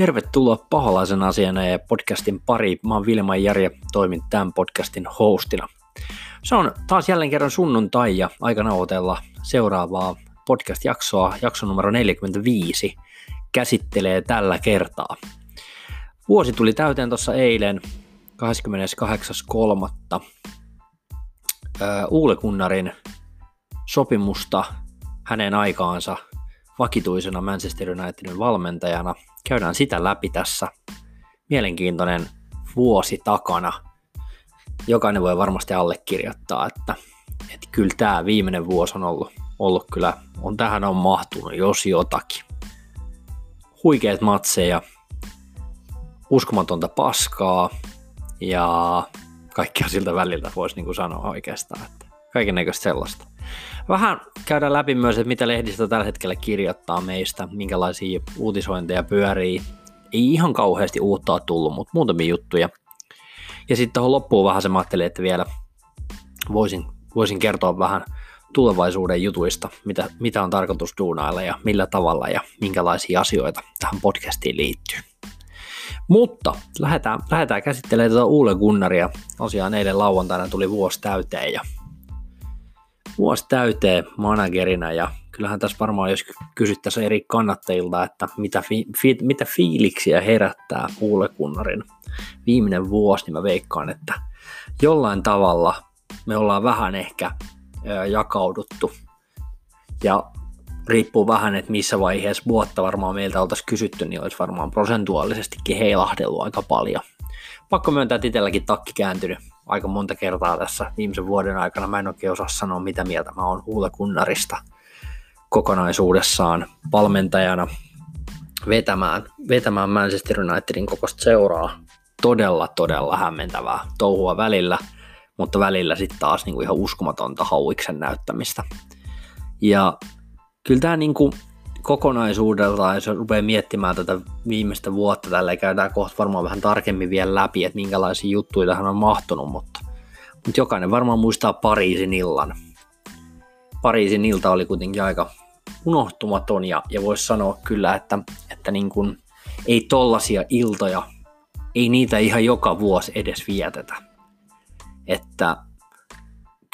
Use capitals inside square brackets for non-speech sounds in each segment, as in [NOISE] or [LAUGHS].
Tervetuloa paholaisen asiana ja podcastin pari. Mä oon Vilma Jari ja toimin tämän podcastin hostina. Se on taas jälleen kerran sunnuntai ja aika nauhoitella seuraavaa podcast-jaksoa. Jakso numero 45 käsittelee tällä kertaa. Vuosi tuli täyteen tuossa eilen 28.3. Uule Kunnarin sopimusta hänen aikaansa vakituisena Manchester Unitedin valmentajana. Käydään sitä läpi tässä. Mielenkiintoinen vuosi takana. Jokainen voi varmasti allekirjoittaa, että, että kyllä tämä viimeinen vuosi on ollut, ollut kyllä, on tähän on mahtunut jos jotakin. Huikeat matseja, uskomatonta paskaa ja kaikkea siltä väliltä voisi niin kuin sanoa oikeastaan. Että kaiken näköistä sellaista. Vähän käydään läpi myös, että mitä lehdistä tällä hetkellä kirjoittaa meistä, minkälaisia uutisointeja pyörii. Ei ihan kauheasti uutta ole tullut, mutta muutamia juttuja. Ja sitten tuohon loppuun vähän se mä ajattelin, että vielä voisin, voisin kertoa vähän tulevaisuuden jutuista, mitä, mitä on tarkoitus duunailla ja millä tavalla ja minkälaisia asioita tähän podcastiin liittyy. Mutta lähdetään, lähdetään käsittelemään tätä Uule Gunnaria. Tosiaan eilen lauantaina tuli vuosi täyteen ja vuosi täyteen managerina ja kyllähän tässä varmaan jos kysyttäisiin eri kannattajilta, että mitä, fi, fi, mitä fiiliksiä herättää Kunnarin viimeinen vuosi, niin mä veikkaan, että jollain tavalla me ollaan vähän ehkä jakauduttu ja riippuu vähän, että missä vaiheessa vuotta varmaan meiltä oltaisiin kysytty, niin olisi varmaan prosentuaalisestikin heilahdellut aika paljon. Pakko myöntää, että itselläkin takki kääntynyt aika monta kertaa tässä viimeisen vuoden aikana. Mä en oikein osaa sanoa, mitä mieltä mä oon Huule Kunnarista kokonaisuudessaan valmentajana vetämään, vetämään Manchester Unitedin kokoista seuraa. Todella, todella hämmentävää touhua välillä, mutta välillä sitten taas niinku ihan uskomatonta hauiksen näyttämistä. Ja kyllä tämä niinku kokonaisuudelta, jos rupeaa miettimään tätä viimeistä vuotta, tällä käydään kohta varmaan vähän tarkemmin vielä läpi, että minkälaisia juttuja tähän on mahtunut, mutta, mutta jokainen varmaan muistaa Pariisin illan. Pariisin ilta oli kuitenkin aika unohtumaton ja, ja voisi sanoa kyllä, että, että niin kuin, ei tollasia iltoja, ei niitä ihan joka vuosi edes vietetä. Että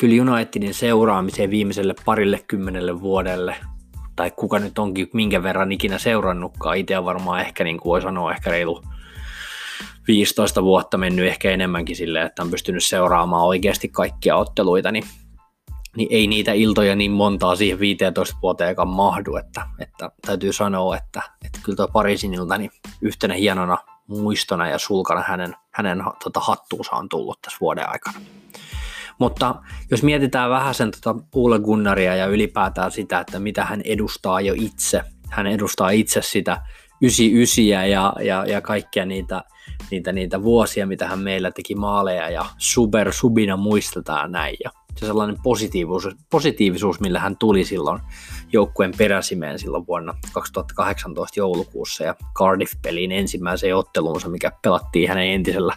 kyllä Unitedin seuraamiseen viimeiselle parille kymmenelle vuodelle – tai kuka nyt onkin minkä verran ikinä seurannutkaan. Itse varmaan ehkä, niin kuin voi sanoa, ehkä reilu 15 vuotta mennyt ehkä enemmänkin silleen, että on pystynyt seuraamaan oikeasti kaikkia otteluita, niin, niin ei niitä iltoja niin montaa siihen 15 vuoteenkaan mahdu, että, että täytyy sanoa, että, että kyllä tuo Pariisin ilta niin yhtenä hienona muistona ja sulkana hänen, hänen tota, hattuunsa on tullut tässä vuoden aikana. Mutta jos mietitään vähän sen tota Ole Gunnaria ja ylipäätään sitä, että mitä hän edustaa jo itse, hän edustaa itse sitä 99 ja, ja, ja kaikkia niitä, niitä, niitä vuosia, mitä hän meillä teki maaleja ja super subina muistetaan näin. Ja se sellainen positiivisuus, positiivisuus, millä hän tuli silloin joukkueen peräsimeen silloin vuonna 2018 joulukuussa ja Cardiff-peliin ensimmäiseen otteluunsa, mikä pelattiin hänen entisellä,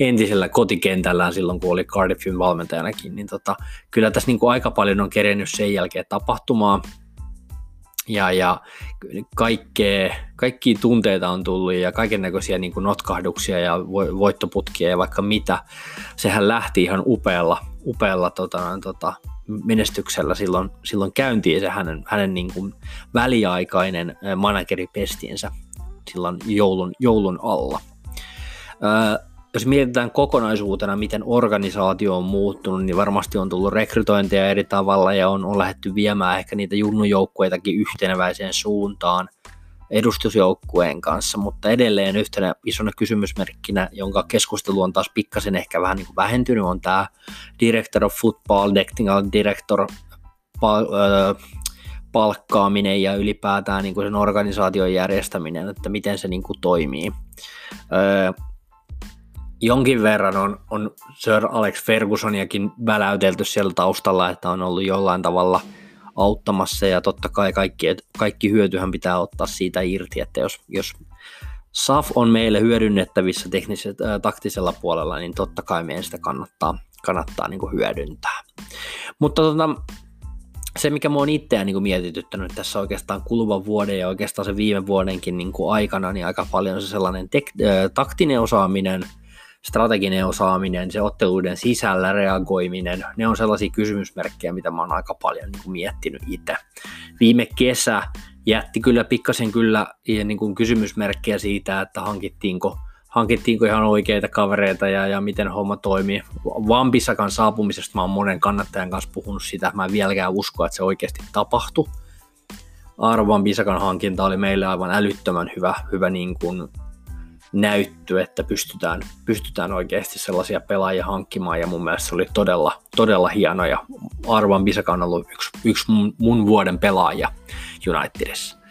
entisellä kotikentällään silloin, kun oli Cardiffin valmentajanakin, niin tota, kyllä tässä niin kuin aika paljon on kerennyt sen jälkeen tapahtumaa, ja, ja kaikkea, kaikkia tunteita on tullut ja kaiken näköisiä niin notkahduksia ja voittoputkia ja vaikka mitä. Sehän lähti ihan upealla, upealla tota, tota, menestyksellä silloin, silloin käyntiin se hänen, hänen niin kuin väliaikainen manageripestiensä silloin joulun, joulun alla. Öö, jos mietitään kokonaisuutena, miten organisaatio on muuttunut, niin varmasti on tullut rekrytointeja eri tavalla ja on, on lähdetty viemään ehkä niitä junnujoukkueitakin yhteneväiseen suuntaan edustusjoukkueen kanssa, mutta edelleen yhtenä isona kysymysmerkkinä, jonka keskustelu on taas pikkasen ehkä vähän niin kuin vähentynyt, on tämä Director of Football, Technical Director pal- palkkaaminen ja ylipäätään niin kuin sen organisaation järjestäminen, että miten se niin kuin toimii jonkin verran on, on Sir Alex Fergusoniakin väläytelty siellä taustalla, että on ollut jollain tavalla auttamassa ja totta kai kaikki, kaikki hyötyhän pitää ottaa siitä irti, että jos, jos SAF on meille hyödynnettävissä teknisellä, äh, taktisella puolella, niin totta kai meidän sitä kannattaa, kannattaa niin kuin hyödyntää. Mutta tota, se, mikä mua on itseään niin mietityttänyt tässä oikeastaan kuluvan vuoden ja oikeastaan se viime vuodenkin niin kuin aikana, niin aika paljon se sellainen tek- äh, taktinen osaaminen, strateginen osaaminen, se otteluiden sisällä reagoiminen, ne on sellaisia kysymysmerkkejä, mitä mä oon aika paljon niin kuin miettinyt itse. Viime kesä jätti kyllä pikkasen kyllä niin kuin kysymysmerkkejä siitä, että hankittiinko – hankittiinko ihan oikeita kavereita ja, ja miten homma toimii. Vampisakan saapumisesta mä oon monen kannattajan kanssa puhunut sitä, mä en vieläkään usko, että se oikeasti tapahtui. Arvan Bisakan hankinta oli meille aivan älyttömän hyvä, hyvä niin kuin näyttö, että pystytään, pystytään oikeasti sellaisia pelaajia hankkimaan ja mun mielestä se oli todella, todella hieno ja Arvan Bisaka on ollut yksi, yksi mun, mun vuoden pelaaja Unitedissa.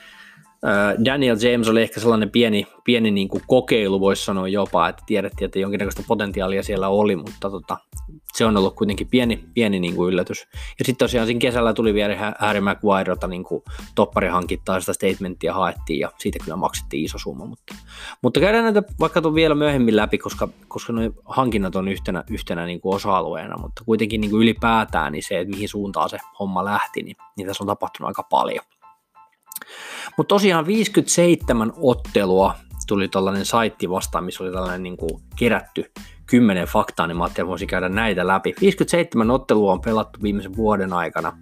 Daniel James oli ehkä sellainen pieni, pieni niin kuin kokeilu, voisi sanoa jopa, että tiedettiin, että jonkinnäköistä potentiaalia siellä oli, mutta tota, se on ollut kuitenkin pieni, pieni niin kuin yllätys. Ja sitten tosiaan siinä kesällä tuli vielä Harry Maguirelta niin kuin topparihankittaa, sitä statementtia haettiin ja siitä kyllä maksettiin iso summa. Mutta, mutta käydään näitä vaikka tuon vielä myöhemmin läpi, koska, koska nuo hankinnat on yhtenä, yhtenä niin kuin osa-alueena, mutta kuitenkin niin kuin ylipäätään niin se, että mihin suuntaan se homma lähti, niin, niin tässä on tapahtunut aika paljon. Mutta tosiaan 57 ottelua tuli tällainen saitti vastaan, missä oli tällainen niin kuin kerätty kymmenen faktaa, niin mä ajattelin, voisi käydä näitä läpi. 57 ottelua on pelattu viimeisen vuoden aikana.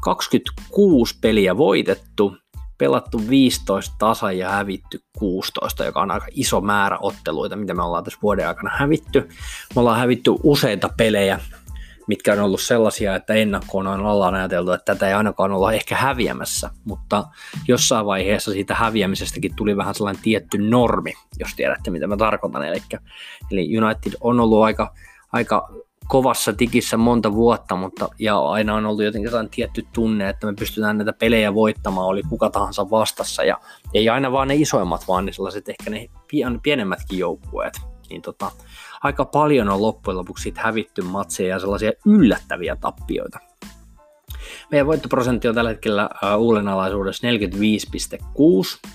26 peliä voitettu, pelattu 15 tasa ja hävitty 16, joka on aika iso määrä otteluita, mitä me ollaan tässä vuoden aikana hävitty. Me ollaan hävitty useita pelejä, mitkä on ollut sellaisia, että ennakkoon on ollaan ajateltu, että tätä ei ainakaan olla ehkä häviämässä, mutta jossain vaiheessa siitä häviämisestäkin tuli vähän sellainen tietty normi, jos tiedätte mitä mä tarkoitan. Eli, eli United on ollut aika, aika kovassa tikissä monta vuotta, mutta ja aina on ollut jotenkin sellainen tietty tunne, että me pystytään näitä pelejä voittamaan, oli kuka tahansa vastassa, ja ei aina vaan ne isoimmat, vaan ne sellaiset ehkä ne pienemmätkin joukkueet. Niin tota, aika paljon on loppujen lopuksi sit hävitty matseja ja sellaisia yllättäviä tappioita. Meidän voittoprosentti on tällä hetkellä uudenalaisuudessa 45,6.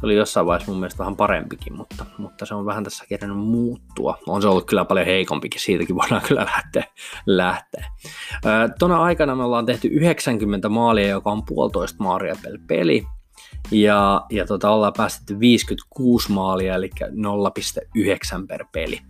Se oli jossain vaiheessa mun mielestä vähän parempikin, mutta, mutta se on vähän tässä kerännyt muuttua. On se ollut kyllä paljon heikompikin, siitäkin voidaan kyllä lähteä. lähteä. Tuona aikana me ollaan tehty 90 maalia, joka on puolitoista maalia per peli. Ja, ja tota, ollaan päästetty 56 maalia, eli 0,9 per peli.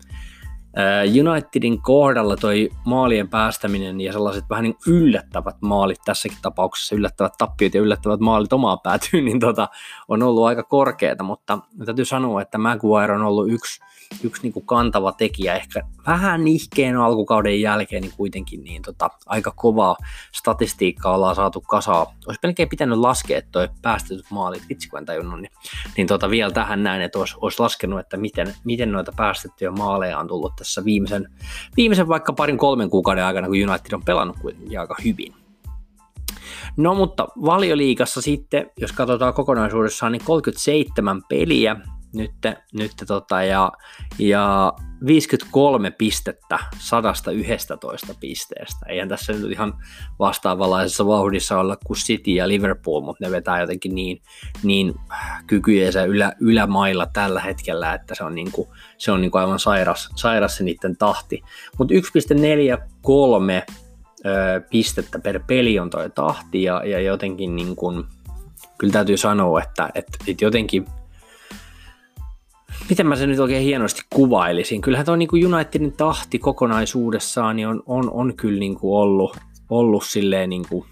Unitedin kohdalla toi maalien päästäminen ja sellaiset vähän niin yllättävät maalit, tässäkin tapauksessa yllättävät tappiot ja yllättävät maalit omaa päätyyn, niin tota, on ollut aika korkeata, mutta täytyy sanoa, että Maguire on ollut yksi yksi niin kuin kantava tekijä, ehkä vähän nihkeen alkukauden jälkeen niin kuitenkin niin tota, aika kovaa statistiikkaa ollaan saatu kasaa. Olisi melkein pitänyt laskea toi päästetyt maalit, vitsi kun en tajunnut, niin, niin tota, vielä tähän näin, että olisi, olisi laskenut, että miten, miten noita päästettyjä maaleja on tullut tässä viimeisen, viimeisen vaikka parin kolmen kuukauden aikana, kun United on pelannut kuitenkin aika hyvin. No mutta valioliigassa sitten, jos katsotaan kokonaisuudessaan, niin 37 peliä, nyt, nyt tota, ja, ja 53 pistettä 111 pisteestä. Eihän tässä nyt ihan vastaavanlaisessa vauhdissa olla kuin City ja Liverpool, mutta ne vetää jotenkin niin, niin kykyjensä ylä, ylämailla tällä hetkellä, että se on, niinku, se on niinku aivan sairas, sairas se niiden tahti. Mutta 1,43 pistettä per peli on toi tahti ja, ja jotenkin niin kun, kyllä täytyy sanoa, että, että, että jotenkin miten mä sen nyt oikein hienosti kuvailisin. Kyllähän tuo niin Unitedin tahti kokonaisuudessaan niin on, on, on kyllä niin kuin ollut, ollut silleen niin kuin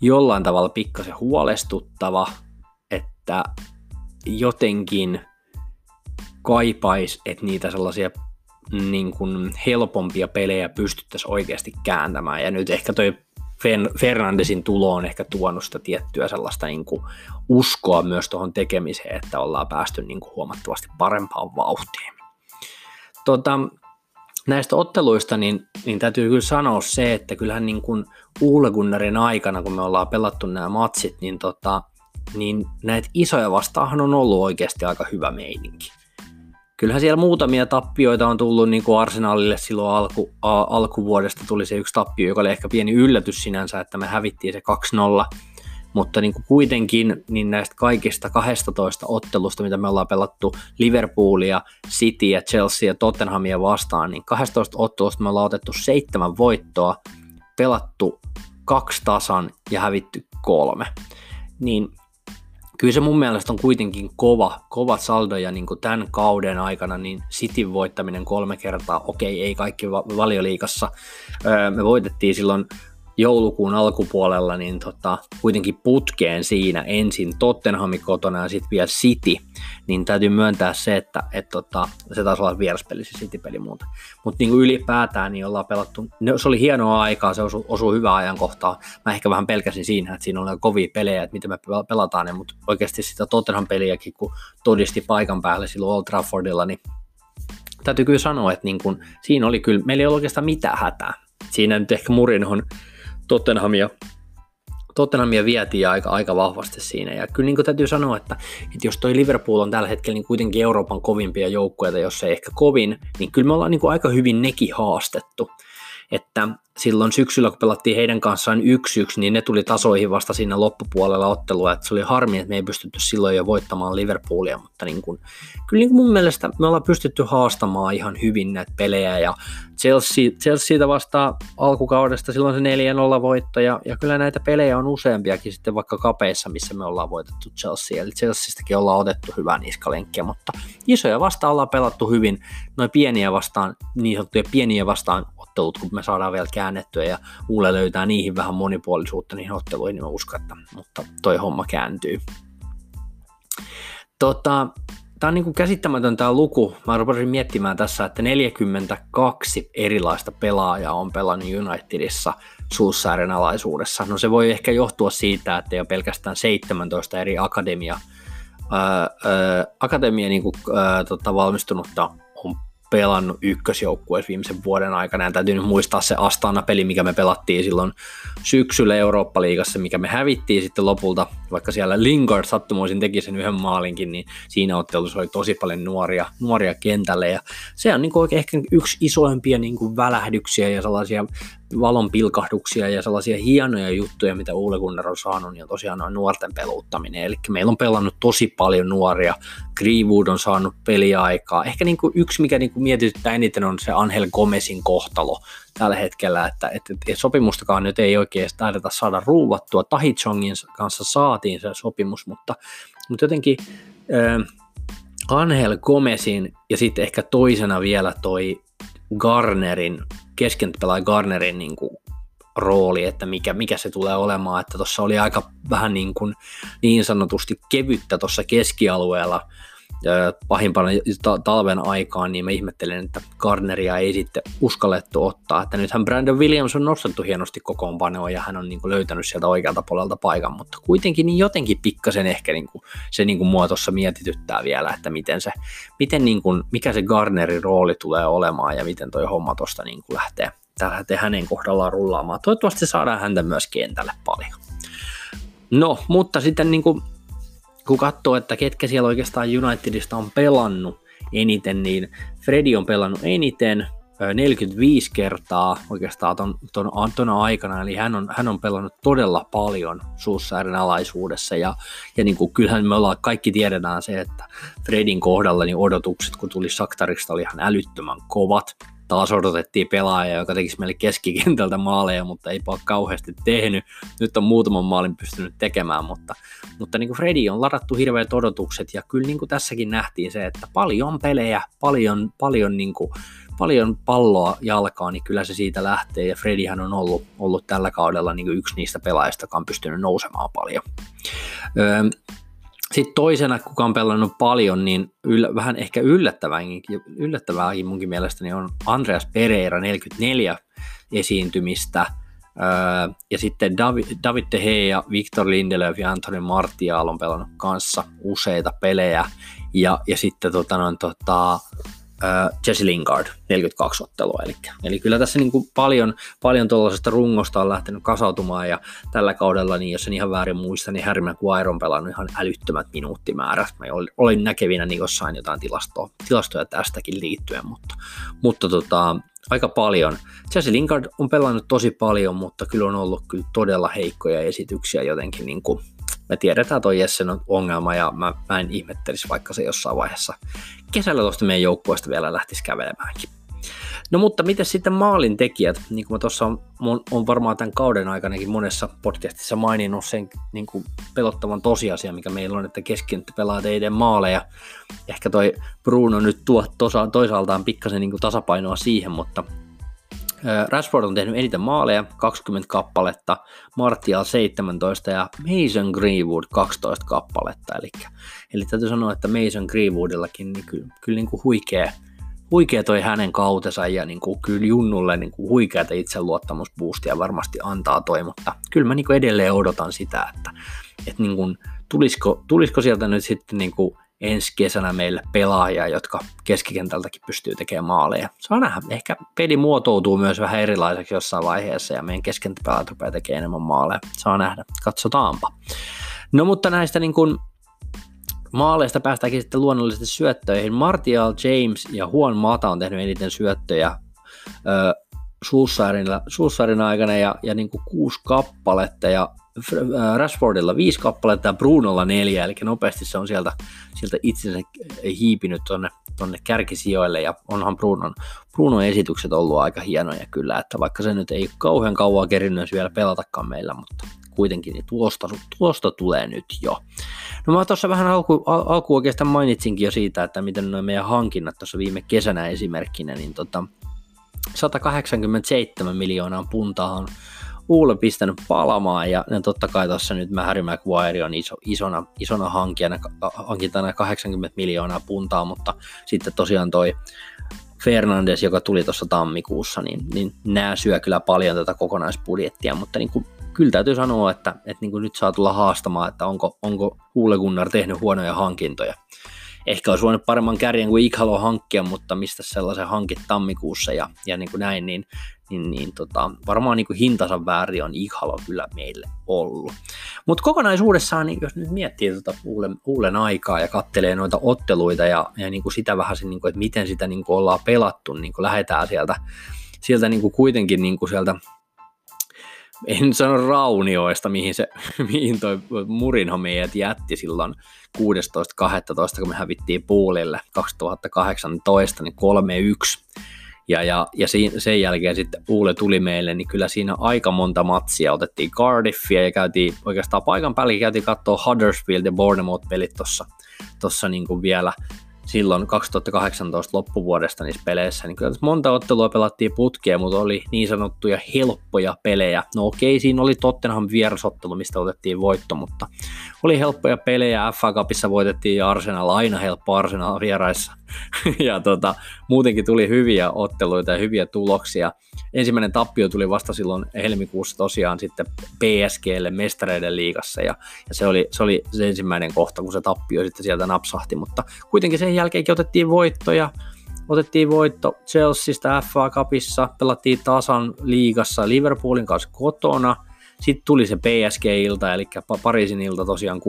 jollain tavalla pikkasen huolestuttava, että jotenkin kaipais, että niitä sellaisia niin kuin helpompia pelejä pystyttäisiin oikeasti kääntämään. Ja nyt ehkä toi Fernandesin tulo on ehkä tuonut sitä tiettyä sellaista niin kuin uskoa myös tuohon tekemiseen, että ollaan päästy niin kuin huomattavasti parempaan vauhtiin. Tota, näistä otteluista niin, niin täytyy kyllä sanoa se, että kyllähän niin kuin Uule aikana, kun me ollaan pelattu nämä matsit, niin, tota, niin näitä isoja vastaahan on ollut oikeasti aika hyvä meininki kyllähän siellä muutamia tappioita on tullut niin kuin Arsenalille silloin alku, a, alkuvuodesta tuli se yksi tappio, joka oli ehkä pieni yllätys sinänsä, että me hävittiin se 2-0, mutta niin kuin kuitenkin niin näistä kaikista 12 ottelusta, mitä me ollaan pelattu Liverpoolia, Cityä, Chelsea ja Tottenhamia vastaan, niin 12 ottelusta me ollaan otettu seitsemän voittoa, pelattu kaksi tasan ja hävitty kolme. Niin kyllä se mun mielestä on kuitenkin kova, kova saldo ja niin kuin tämän kauden aikana niin City voittaminen kolme kertaa, okei ei kaikki valioliikassa, öö, me voitettiin silloin joulukuun alkupuolella niin tota, kuitenkin putkeen siinä ensin Tottenhamin kotona ja sitten vielä City, niin täytyy myöntää se, että et tota, se taisi olla vieraspeli se City-peli muuta. Mutta niin ylipäätään niin ollaan pelattu, se oli hienoa aikaa, se osui, osui hyvää ajankohtaa. Mä ehkä vähän pelkäsin siinä, että siinä on kovia pelejä, että miten me pelataan mutta oikeasti sitä Tottenham-peliäkin, kun todisti paikan päälle silloin Old Traffordilla, niin täytyy kyllä sanoa, että niin kun, siinä oli kyllä, meillä ei ollut oikeastaan mitään hätää. Siinä nyt ehkä Murinhon Tottenhamia, Tottenhamia vietiin aika, aika vahvasti siinä. Ja kyllä niin täytyy sanoa, että, että jos toi Liverpool on tällä hetkellä niin kuitenkin Euroopan kovimpia joukkueita, jos ei ehkä kovin, niin kyllä me ollaan niin aika hyvin nekin haastettu. Että silloin syksyllä, kun pelattiin heidän kanssaan yksi yksi, niin ne tuli tasoihin vasta siinä loppupuolella ottelua, että se oli harmi, että me ei pystytty silloin jo voittamaan Liverpoolia, mutta niin kuin, kyllä niin kuin mun mielestä me ollaan pystytty haastamaan ihan hyvin näitä pelejä, ja Chelsea, Chelseaitä vastaan alkukaudesta silloin se 4-0 voitto, ja, ja kyllä näitä pelejä on useampiakin sitten vaikka kapeissa, missä me ollaan voitettu Chelsea, eli Chelseastäkin ollaan otettu hyvää niskalenkkiä, mutta isoja vastaan ollaan pelattu hyvin, noin pieniä vastaan, niin sanottuja pieniä vastaan ottelut, kun me saadaan vielä käännettyä ja Uule löytää niihin vähän monipuolisuutta niihin otteluihin, niin mä uskon, että mutta toi homma kääntyy. Tota, tämä on niin kuin käsittämätön tämä luku. Mä rupesin miettimään tässä, että 42 erilaista pelaajaa on pelannut Unitedissa Suussäären alaisuudessa. No se voi ehkä johtua siitä, että ei ole pelkästään 17 eri akademia, ää, ää, akademia niin kuin, ää, tota, valmistunutta pelannut ykkösjoukkueessa viimeisen vuoden aikana. Ja täytyy nyt muistaa se Astana-peli, mikä me pelattiin silloin syksyllä Eurooppa-liigassa, mikä me hävittiin sitten lopulta, vaikka siellä Lingard sattumoisin teki sen yhden maalinkin, niin siinä ottelussa oli tosi paljon nuoria, nuoria kentälle. Ja se on niin kuin ehkä yksi isoimpia niin kuin välähdyksiä ja sellaisia valon pilkahduksia ja sellaisia hienoja juttuja, mitä Uule Gunnar on saanut, niin on tosiaan noin nuorten peluuttaminen. Eli meillä on pelannut tosi paljon nuoria. Greenwood on saanut peliaikaa. Ehkä niin kuin yksi, mikä niin kuin mietityttää eniten, on se Angel Gomezin kohtalo tällä hetkellä, että, että, että sopimustakaan nyt ei oikein taideta saada ruuvattua. Tahichongin kanssa saatiin se sopimus, mutta, mutta jotenkin äh, Angel Gomezin ja sitten ehkä toisena vielä toi Garnerin, keskenpelaaja Garnerin niin kuin rooli, että mikä, mikä se tulee olemaan, että tuossa oli aika vähän niin, kuin, niin sanotusti kevyttä tuossa keskialueella pahimpana talven aikaan, niin mä ihmettelen, että Garneria ei sitten uskallettu ottaa. Että nythän Brandon Williams on nostettu hienosti kokoonpanoa ja hän on niin kuin löytänyt sieltä oikealta puolelta paikan, mutta kuitenkin niin jotenkin pikkasen ehkä niin kuin, se niin kuin mua tuossa mietityttää vielä, että miten se, miten niin kuin, mikä se Garnerin rooli tulee olemaan ja miten toi homma tuosta niin kuin lähtee, lähtee hänen kohdallaan rullaamaan. Toivottavasti saadaan häntä myös kentälle paljon. No, mutta sitten niin kuin kun katsoo, että ketkä siellä oikeastaan Unitedista on pelannut eniten, niin Fredi on pelannut eniten, 45 kertaa oikeastaan ton, ton, ton aikana, eli hän on, hän on pelannut todella paljon Suussäärin alaisuudessa, ja, ja niin kuin, kyllähän me ollaan, kaikki tiedetään se, että Fredin kohdalla niin odotukset, kun tuli Saktarista, oli ihan älyttömän kovat, taas odotettiin pelaajaa, joka tekisi meille keskikentältä maaleja, mutta ei ole kauheasti tehnyt. Nyt on muutaman maalin pystynyt tekemään, mutta, mutta niin kuin Fredi on ladattu hirveät odotukset ja kyllä niin kuin tässäkin nähtiin se, että paljon pelejä, paljon, paljon, niin kuin, paljon palloa jalkaa, niin kyllä se siitä lähtee ja Fredihän on ollut, ollut tällä kaudella niin kuin yksi niistä pelaajista, joka on pystynyt nousemaan paljon. Öö, sitten toisena, kuka on pelannut paljon, niin yl, vähän ehkä yllättävääkin, yllättävääkin munkin mielestäni on Andreas Pereira 44 esiintymistä. Öö, ja sitten David, David De Gea, Victor Lindelöf ja Anthony Martial on pelannut kanssa useita pelejä. Ja, ja sitten tota, noin, tota, Jesse Lingard, 42 ottelua. Eli, eli kyllä tässä niin kuin paljon, paljon tuollaisesta rungosta on lähtenyt kasautumaan ja tällä kaudella, niin jos en ihan väärin muista, niin Harry Maguire on pelannut ihan älyttömät minuuttimäärät. Mä olin näkevinä niin jossain jotain tilastoa, tilastoja tästäkin liittyen, mutta, mutta tota, aika paljon. Jesse Lingard on pelannut tosi paljon, mutta kyllä on ollut kyllä todella heikkoja esityksiä jotenkin niin kuin me tiedetään toi Jessen on ongelma ja mä, mä en ihmettelisi vaikka se jossain vaiheessa kesällä tuosta meidän joukkueesta vielä lähtisi kävelemäänkin. No mutta miten sitten maalin tekijät? Niin kuin mä tuossa on, on, varmaan tämän kauden aikanakin monessa podcastissa maininnut sen niin kuin pelottavan tosiasia, mikä meillä on, että keskenttä pelaa teidän maaleja. Ehkä toi Bruno nyt tuo toisaaltaan pikkasen niin kuin tasapainoa siihen, mutta Rashford on tehnyt eniten maaleja, 20 kappaletta, Martial 17 ja Mason Greenwood 12 kappaletta. Eli, eli täytyy sanoa, että Mason Greenwoodillakin niin kyllä, kyllä niin kuin huikea, huikea toi hänen kautensa ja niin kuin, kyllä Junnulle niin kuin huikeata itseluottamusboostia varmasti antaa toi, mutta kyllä mä niin kuin edelleen odotan sitä, että, että niin kuin, tulisiko, tulisiko sieltä nyt sitten niin kuin ensi kesänä meille pelaajia, jotka keskikentältäkin pystyy tekemään maaleja. Saa nähdä. Ehkä peli muotoutuu myös vähän erilaiseksi jossain vaiheessa ja meidän keskentäpelaajat rupeaa tekemään enemmän maaleja. Saa nähdä. Katsotaanpa. No mutta näistä niin kuin maaleista päästäänkin sitten luonnollisesti syöttöihin. Martial, James ja Juan Mata on tehnyt eniten syöttöjä Sulssarin aikana ja, ja niin kuin kuusi kappaletta ja Rashfordilla viisi kappaletta ja Brunolla neljä, eli nopeasti se on sieltä, sieltä itsensä hiipinyt tonne, tonne kärkisijoille, ja onhan Brunon, Brunon esitykset ollut aika hienoja kyllä, että vaikka se nyt ei kauhean kauan kerinyt vielä pelatakaan meillä, mutta kuitenkin niin tuosta, tuosta tulee nyt jo. No mä tuossa vähän alku, al, alku oikeastaan mainitsinkin jo siitä, että miten noin meidän hankinnat tuossa viime kesänä esimerkkinä, niin tota, 187 miljoonaa puntaa on Uule pistänyt palamaan ja, ja totta kai tuossa nyt Harry Maguire on iso, isona, isona hankijana, hankintana 80 miljoonaa puntaa, mutta sitten tosiaan toi Fernandes, joka tuli tuossa tammikuussa, niin, niin nämä syö kyllä paljon tätä kokonaisbudjettia, mutta niin kuin, kyllä täytyy sanoa, että, että niin kuin nyt saa tulla haastamaan, että onko, onko Huule Gunnar tehnyt huonoja hankintoja. Ehkä olisi voinut paremman kärjen kuin Ikhalo hankkia, mutta mistä sellaisen hankit tammikuussa ja, ja niin kuin näin, niin niin, niin tota, varmaan niin kuin hintansa väärin on Ihalo kyllä meille ollut. Mutta kokonaisuudessaan, niin jos nyt miettii tota uulen, uulen aikaa ja kattelee noita otteluita ja, ja niin kuin sitä vähän, niin kuin, että miten sitä niin kuin ollaan pelattu, niin kuin lähdetään sieltä, sieltä niin kuin kuitenkin niin kuin sieltä en sano raunioista, mihin, se, [LAUGHS] mihin toi Murinho meidät jätti silloin 16.12, kun me hävittiin puulille 2018, niin 3-1 ja, ja, ja sen jälkeen sitten Uule tuli meille, niin kyllä siinä aika monta matsia otettiin Cardiffia ja käytiin oikeastaan paikan päällä käytiin katsoa Huddersfield ja Bournemouth-pelit tuossa tossa niin kuin vielä silloin 2018 loppuvuodesta niissä peleissä, niin kyllä monta ottelua pelattiin putkeen, mutta oli niin sanottuja helppoja pelejä. No okei, siinä oli Tottenham vierasottelu, mistä otettiin voitto, mutta oli helppoja pelejä. FA Cupissa voitettiin Arsenal, aina helppo Arsenal vieraissa. [LAUGHS] ja tota, muutenkin tuli hyviä otteluita ja hyviä tuloksia. Ensimmäinen tappio tuli vasta silloin helmikuussa tosiaan sitten PSGlle mestareiden liigassa ja, ja se, oli, se oli se ensimmäinen kohta, kun se tappio sitten sieltä napsahti, mutta kuitenkin sen jälkeenkin otettiin voittoja, otettiin voitto Chelseastä FA Cupissa, pelattiin tasan liigassa Liverpoolin kanssa kotona, sitten tuli se PSG-ilta, eli Pariisin ilta tosiaan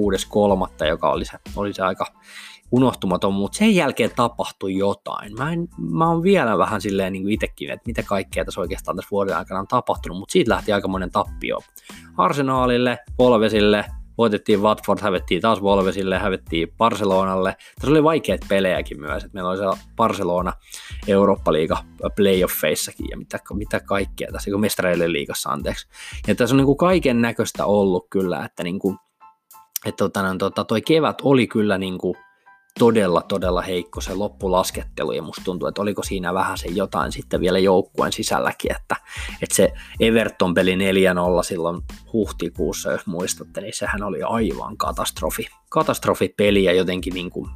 6.3., joka oli se, oli se aika unohtumaton, mutta sen jälkeen tapahtui jotain. Mä, en, mä oon vielä vähän silleen niin itsekin, että mitä kaikkea tässä oikeastaan tässä vuoden aikana on tapahtunut, mutta siitä lähti monen tappio. Arsenaalille, Polvesille, voitettiin Watford, hävettiin taas Volvesille, hävettiin Barcelonalle. Tässä oli vaikeat pelejäkin myös, että meillä oli se Barcelona Eurooppa-liiga playoffeissakin ja mitä, mitä kaikkea tässä, kun mestareille liigassa anteeksi. Ja tässä on niin kuin kaiken näköistä ollut kyllä, että niin kuin, että tota, tota, toi kevät oli kyllä niin kuin todella, todella heikko se loppulaskettelu, ja musta tuntuu, että oliko siinä vähän se jotain sitten vielä joukkueen sisälläkin, että, että se Everton-peli 4-0 silloin huhtikuussa, jos muistatte, niin sehän oli aivan katastrofi. Katastrofipeli ja jotenkin niin kuin,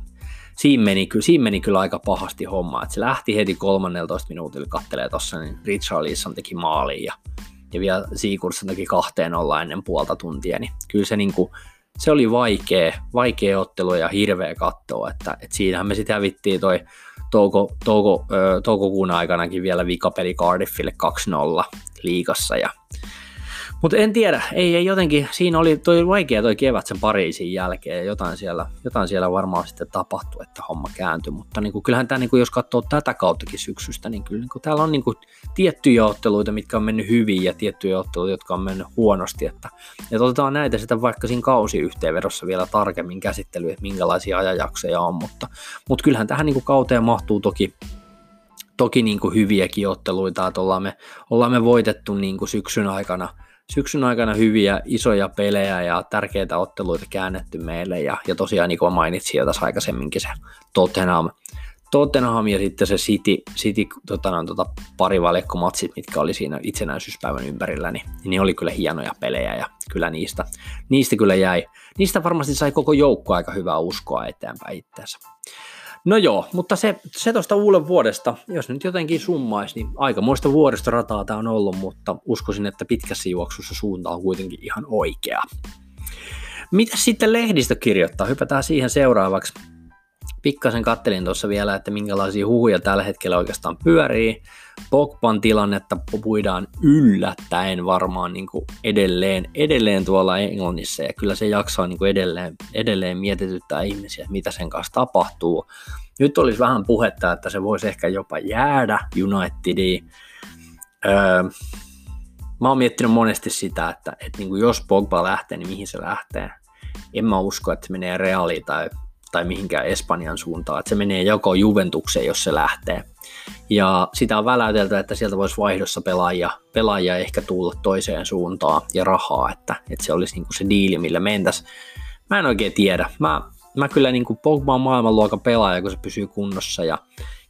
siinä meni, siinä meni kyllä aika pahasti homma, että se lähti heti 13 minuutilla kattelee tuossa, niin Richarlison teki maaliin ja, ja vielä Sigurdsson teki kahteen olla ennen puolta tuntia, niin kyllä se niin kuin, se oli vaikea, vaikea ottelu ja hirveä katsoa, että, että siinähän me sitten hävittiin toi touko, touko, toukokuun aikanakin vielä vikapeli Cardiffille 2-0 liigassa ja mutta en tiedä, ei, ei jotenkin, siinä oli toi vaikea toi kevät sen Pariisin jälkeen ja jotain siellä, jotain siellä varmaan sitten tapahtui, että homma kääntyi, mutta niin kuin, kyllähän tämä, niin kuin, jos katsoo tätä kauttakin syksystä, niin kyllä niin kuin, täällä on niin kuin, tiettyjä otteluita, mitkä on mennyt hyvin ja tiettyjä otteluita, jotka on mennyt huonosti, että, että otetaan näitä sitten vaikka siinä kausiyhteenvedossa vielä tarkemmin käsittelyyn, että minkälaisia ajanjaksoja on, mutta, mutta kyllähän tähän niin kuin, kauteen mahtuu toki toki niin kuin hyviäkin otteluita, että ollaan me, ollaan me voitettu niin kuin syksyn aikana – syksyn aikana hyviä isoja pelejä ja tärkeitä otteluita käännetty meille ja, ja tosiaan niin kuin mainitsin jo tässä aikaisemminkin se Tottenham, Tottenham ja sitten se City, City tota, no, tota, parivaljakkomatsit, mitkä oli siinä itsenäisyyspäivän ympärillä, niin, niin oli kyllä hienoja pelejä ja kyllä niistä, niistä kyllä jäi, niistä varmasti sai koko joukko aika hyvää uskoa eteenpäin itseensä. No joo, mutta se, se tuosta uuden vuodesta, jos nyt jotenkin summaisi, niin aikamoista vuoristorataa tämä on ollut, mutta uskoisin, että pitkässä juoksussa suunta on kuitenkin ihan oikea. Mitä sitten lehdistö kirjoittaa? Hypätään siihen seuraavaksi. Pikkasen kattelin tuossa vielä, että minkälaisia huhuja tällä hetkellä oikeastaan pyörii. Pogban tilannetta puidaan yllättäen varmaan niin kuin edelleen, edelleen tuolla Englannissa ja kyllä se jaksaa niin kuin edelleen, edelleen mietityttää ihmisiä, mitä sen kanssa tapahtuu. Nyt olisi vähän puhetta, että se voisi ehkä jopa jäädä Unitediin. Öö, mä oon miettinyt monesti sitä, että, että niin kuin jos Pogba lähtee, niin mihin se lähtee. En mä usko, että se menee Realiin tai, tai mihinkään Espanjan suuntaan. Että se menee joko Juventukseen, jos se lähtee. Ja sitä on väläytelty, että sieltä voisi vaihdossa pelaajia, pelaajia ehkä tulla toiseen suuntaan ja rahaa, että, että se olisi niin kuin se diili, millä mentäisi. Mä en oikein tiedä. Mä, mä kyllä niin kuin Pogba on maailmanluokan pelaaja, kun se pysyy kunnossa ja,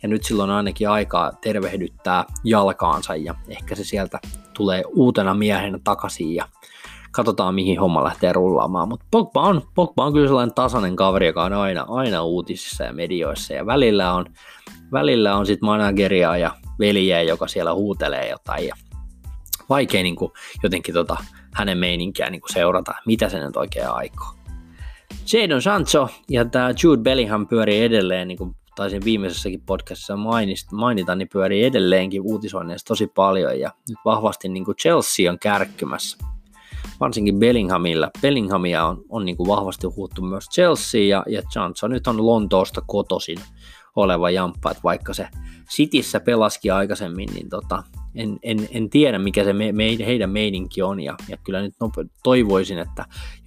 ja nyt silloin on ainakin aikaa tervehdyttää jalkaansa ja ehkä se sieltä tulee uutena miehenä takaisin ja katsotaan mihin homma lähtee rullaamaan. Mutta Pogba on, Pogba on kyllä sellainen tasainen kaveri, joka on aina, aina uutisissa ja medioissa ja välillä on, välillä on sitten manageria ja veljeä, joka siellä huutelee jotain ja vaikea niin kuin, jotenkin tota, hänen meininkiä niin kuin seurata, mitä se nyt oikein aikoo. Jadon Sancho ja tämä Jude Bellingham pyörii edelleen, niin kuin taisin viimeisessäkin podcastissa mainita, niin pyörii edelleenkin uutisoinneissa tosi paljon ja nyt vahvasti niin kuin Chelsea on kärkkymässä. Varsinkin Bellinghamilla. Bellinghamia on, on niin kuin vahvasti huuttu myös Chelsea ja, ja Sancho nyt on Lontoosta kotosin oleva jamppa, että vaikka se Cityssä pelaski aikaisemmin, niin tota, en, en, en tiedä mikä se me, me, heidän meininki on ja, ja kyllä nyt nope, toivoisin, että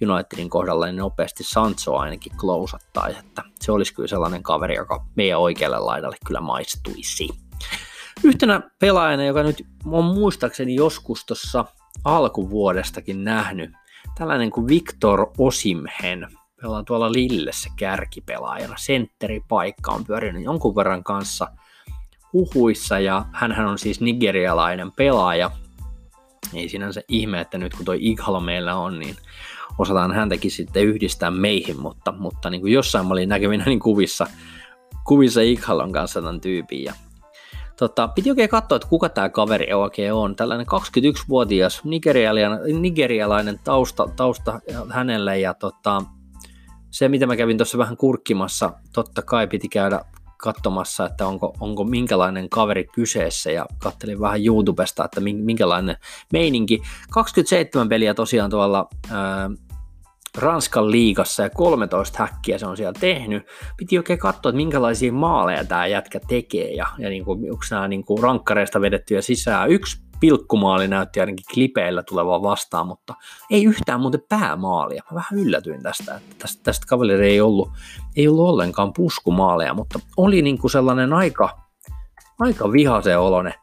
Unitedin kohdalla niin nopeasti Sancho ainakin closeattaisi, että se olisi kyllä sellainen kaveri, joka meidän oikealle laidalle kyllä maistuisi. Yhtenä pelaajana, joka nyt on muistaakseni joskus tuossa alkuvuodestakin nähnyt, tällainen kuin Victor Osimhen, pelaa tuolla Lillessä kärkipelaajana, sentteripaikka on pyörinyt jonkun verran kanssa – huhuissa ja hän on siis nigerialainen pelaaja. Ei sinänsä ihme, että nyt kun toi Ighalo meillä on, niin osataan häntäkin sitten yhdistää meihin, mutta, mutta niin kuin jossain mä olin näkevinä niin kuvissa, kuvissa Ighalon kanssa tämän tyypin ja Tota, piti oikein katsoa, että kuka tämä kaveri oikein on. Tällainen 21-vuotias nigerialainen, nigerialainen tausta, tausta hänelle ja tota, se, mitä mä kävin tuossa vähän kurkkimassa, totta kai piti käydä katsomassa, että onko, onko minkälainen kaveri kyseessä ja kattelin vähän YouTubesta, että minkälainen meininki. 27 peliä tosiaan tuolla ää, Ranskan liigassa ja 13 häkkiä se on siellä tehnyt. Piti oikein katsoa, että minkälaisia maaleja tämä jätkä tekee ja, ja niin kuin, onko nämä niin kuin rankkareista vedettyjä sisään. Yksi pilkkumaali näytti ainakin klipeillä tulevaa vastaan, mutta ei yhtään muuten päämaalia. Mä vähän yllätyin tästä, että tästä, tästä kaverille ei ollut, ei ollut ollenkaan puskumaaleja, mutta oli niin kuin sellainen aika, aika vihase olonen,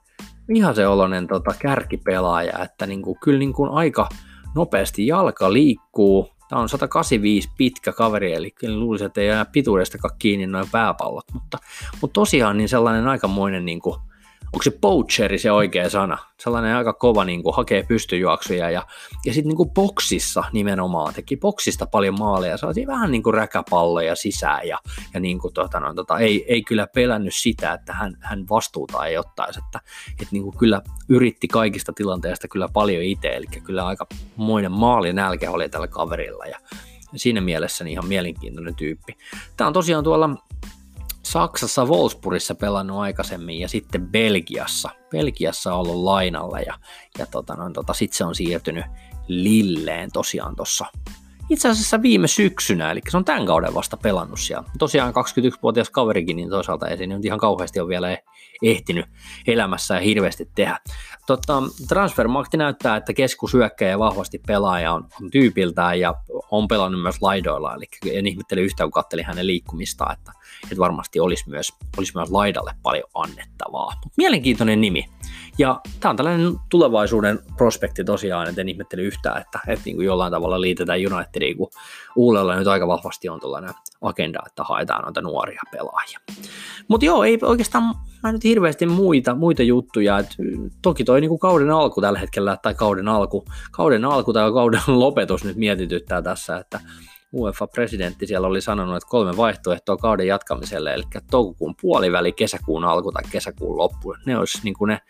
vihase olonen tota kärkipelaaja, että niin kuin, kyllä niin kuin aika nopeasti jalka liikkuu, Tämä on 185 pitkä kaveri, eli luulisin, että ei jää pituudestakaan kiinni noin pääpallot, mutta, mutta tosiaan niin sellainen aikamoinen niin kuin, onko se poacheri se oikea sana? Sellainen aika kova niin kuin, hakee pystyjuoksuja ja, ja sitten niin boksissa nimenomaan teki boksista paljon maaleja. Saatiin vähän niin kuin räkäpalloja sisään ja, ja niin kuin, tota, no, tota, ei, ei, kyllä pelännyt sitä, että hän, hän vastuuta ei ottaisi. Että, että niin kuin kyllä yritti kaikista tilanteista kyllä paljon itse, eli kyllä aika moinen maali nälkä oli tällä kaverilla ja siinä mielessä niin ihan mielenkiintoinen tyyppi. Tämä on tosiaan tuolla Saksassa Wolfsburgissa pelannut aikaisemmin ja sitten Belgiassa. Belgiassa on ollut lainalla ja, ja tota, no, tota, sitten se on siirtynyt Lilleen tosiaan tuossa itse asiassa viime syksynä, eli se on tämän kauden vasta pelannut siellä. Tosiaan 21-vuotias kaverikin, niin toisaalta ei se nyt ihan kauheasti ole vielä ehtinyt elämässä ja hirveästi tehdä. Tota, Transfermarkti näyttää, että keskusyökkäjä vahvasti pelaaja on, on tyypiltään ja on pelannut myös laidoilla, eli en ihmettele yhtään, kun katselin hänen liikkumista, että, että varmasti olisi myös, olisi myös laidalle paljon annettavaa. Mielenkiintoinen nimi. Ja tämä on tällainen tulevaisuuden prospekti tosiaan, että en ihmettele yhtään, että, että niin kuin jollain tavalla liitetään Unitediin, kun Uulella nyt aika vahvasti on tällainen agenda, että haetaan noita nuoria pelaajia. Mutta joo, ei oikeastaan mä nyt hirveästi muita, muita juttuja. Et, toki toi niinku kauden alku tällä hetkellä, tai kauden alku, kauden alku tai kauden lopetus nyt mietityttää tässä, että UEFA-presidentti siellä oli sanonut, että kolme vaihtoehtoa kauden jatkamiselle, eli toukokuun puoliväli, kesäkuun alku tai kesäkuun loppu. Ne olisi niin kuin ne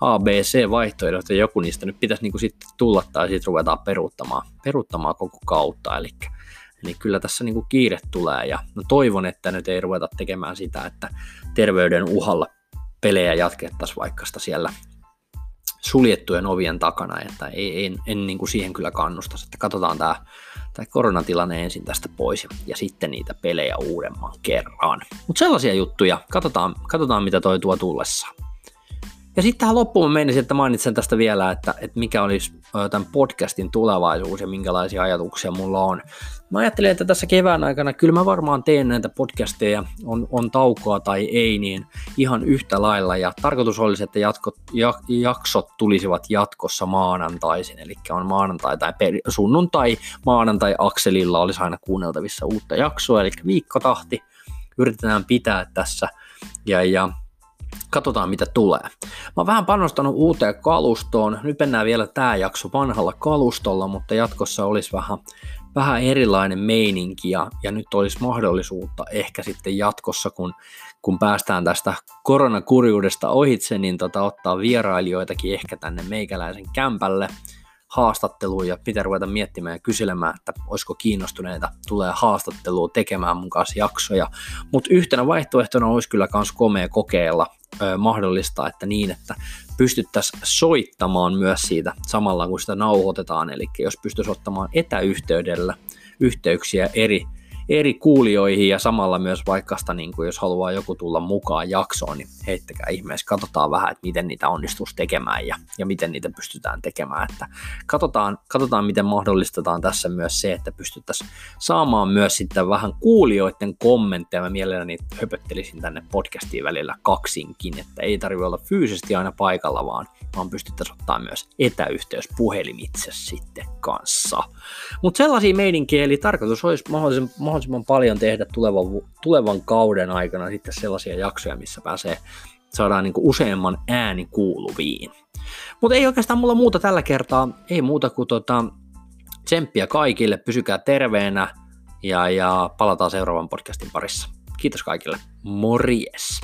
A, B, C vaihtoehdot, ja joku niistä nyt pitäisi niin kuin sitten tulla tai sitten ruvetaan peruuttamaan, peruuttamaan koko kautta. Eli, eli kyllä tässä niin kuin kiire tulee, ja no toivon, että nyt ei ruveta tekemään sitä, että terveyden uhalla pelejä jatkettaisiin vaikka sitä siellä suljettujen ovien takana, että ei, en, en niin kuin siihen kyllä kannusta, että katsotaan tämä, tämä koronatilanne ensin tästä pois ja, sitten niitä pelejä uudemman kerran. Mutta sellaisia juttuja, katsotaan, katsotaan mitä toi tuo tullessaan. Ja sitten tähän loppuun menisin, että mainitsen tästä vielä, että, että mikä olisi tämän podcastin tulevaisuus ja minkälaisia ajatuksia mulla on. Mä ajattelin, että tässä kevään aikana kyllä mä varmaan teen näitä podcasteja, on, on taukoa tai ei, niin ihan yhtä lailla. Ja tarkoitus olisi, että jatko, jak, jaksot tulisivat jatkossa maanantaisin, eli on maanantai tai per, sunnuntai, maanantai akselilla olisi aina kuunneltavissa uutta jaksoa, eli viikkotahti yritetään pitää tässä. Ja, ja katsotaan mitä tulee. Mä oon vähän panostanut uuteen kalustoon. Nyt mennään vielä tämä jakso vanhalla kalustolla, mutta jatkossa olisi vähän, vähän erilainen meininki ja, ja nyt olisi mahdollisuutta ehkä sitten jatkossa, kun, kun päästään tästä koronakurjuudesta ohitse, niin tota, ottaa vierailijoitakin ehkä tänne meikäläisen kämpälle haastatteluun ja pitää ruveta miettimään ja kyselemään, että olisiko kiinnostuneita tulee haastattelua tekemään mun kanssa jaksoja. Mutta yhtenä vaihtoehtona olisi kyllä myös komea kokeilla mahdollista, että niin, että pystyttäisiin soittamaan myös siitä samalla kun sitä nauhoitetaan, eli jos pystyisi ottamaan etäyhteydellä yhteyksiä eri eri kuulijoihin ja samalla myös vaikka sitä, niin kuin jos haluaa joku tulla mukaan jaksoon, niin heittäkää ihmeessä, katsotaan vähän, että miten niitä onnistuisi tekemään ja, ja miten niitä pystytään tekemään. Että katsotaan, katsotaan, miten mahdollistetaan tässä myös se, että pystyttäisiin saamaan myös sitten vähän kuulijoiden kommentteja. Mä mielelläni höpöttelisin tänne podcastiin välillä kaksinkin, että ei tarvitse olla fyysisesti aina paikalla, vaan, vaan pystyttäisiin ottaa myös etäyhteys puhelimitse sitten kanssa. Mutta sellaisia meidinkiä, eli tarkoitus olisi mahdollisimman mahdollisimman paljon tehdä tulevan, tulevan kauden aikana sitten sellaisia jaksoja, missä pääsee saadaan niin useamman ääni kuuluviin. Mutta ei oikeastaan mulla muuta tällä kertaa, ei muuta kuin tota, tsemppiä kaikille, pysykää terveenä ja, ja palataan seuraavan podcastin parissa. Kiitos kaikille, morjes!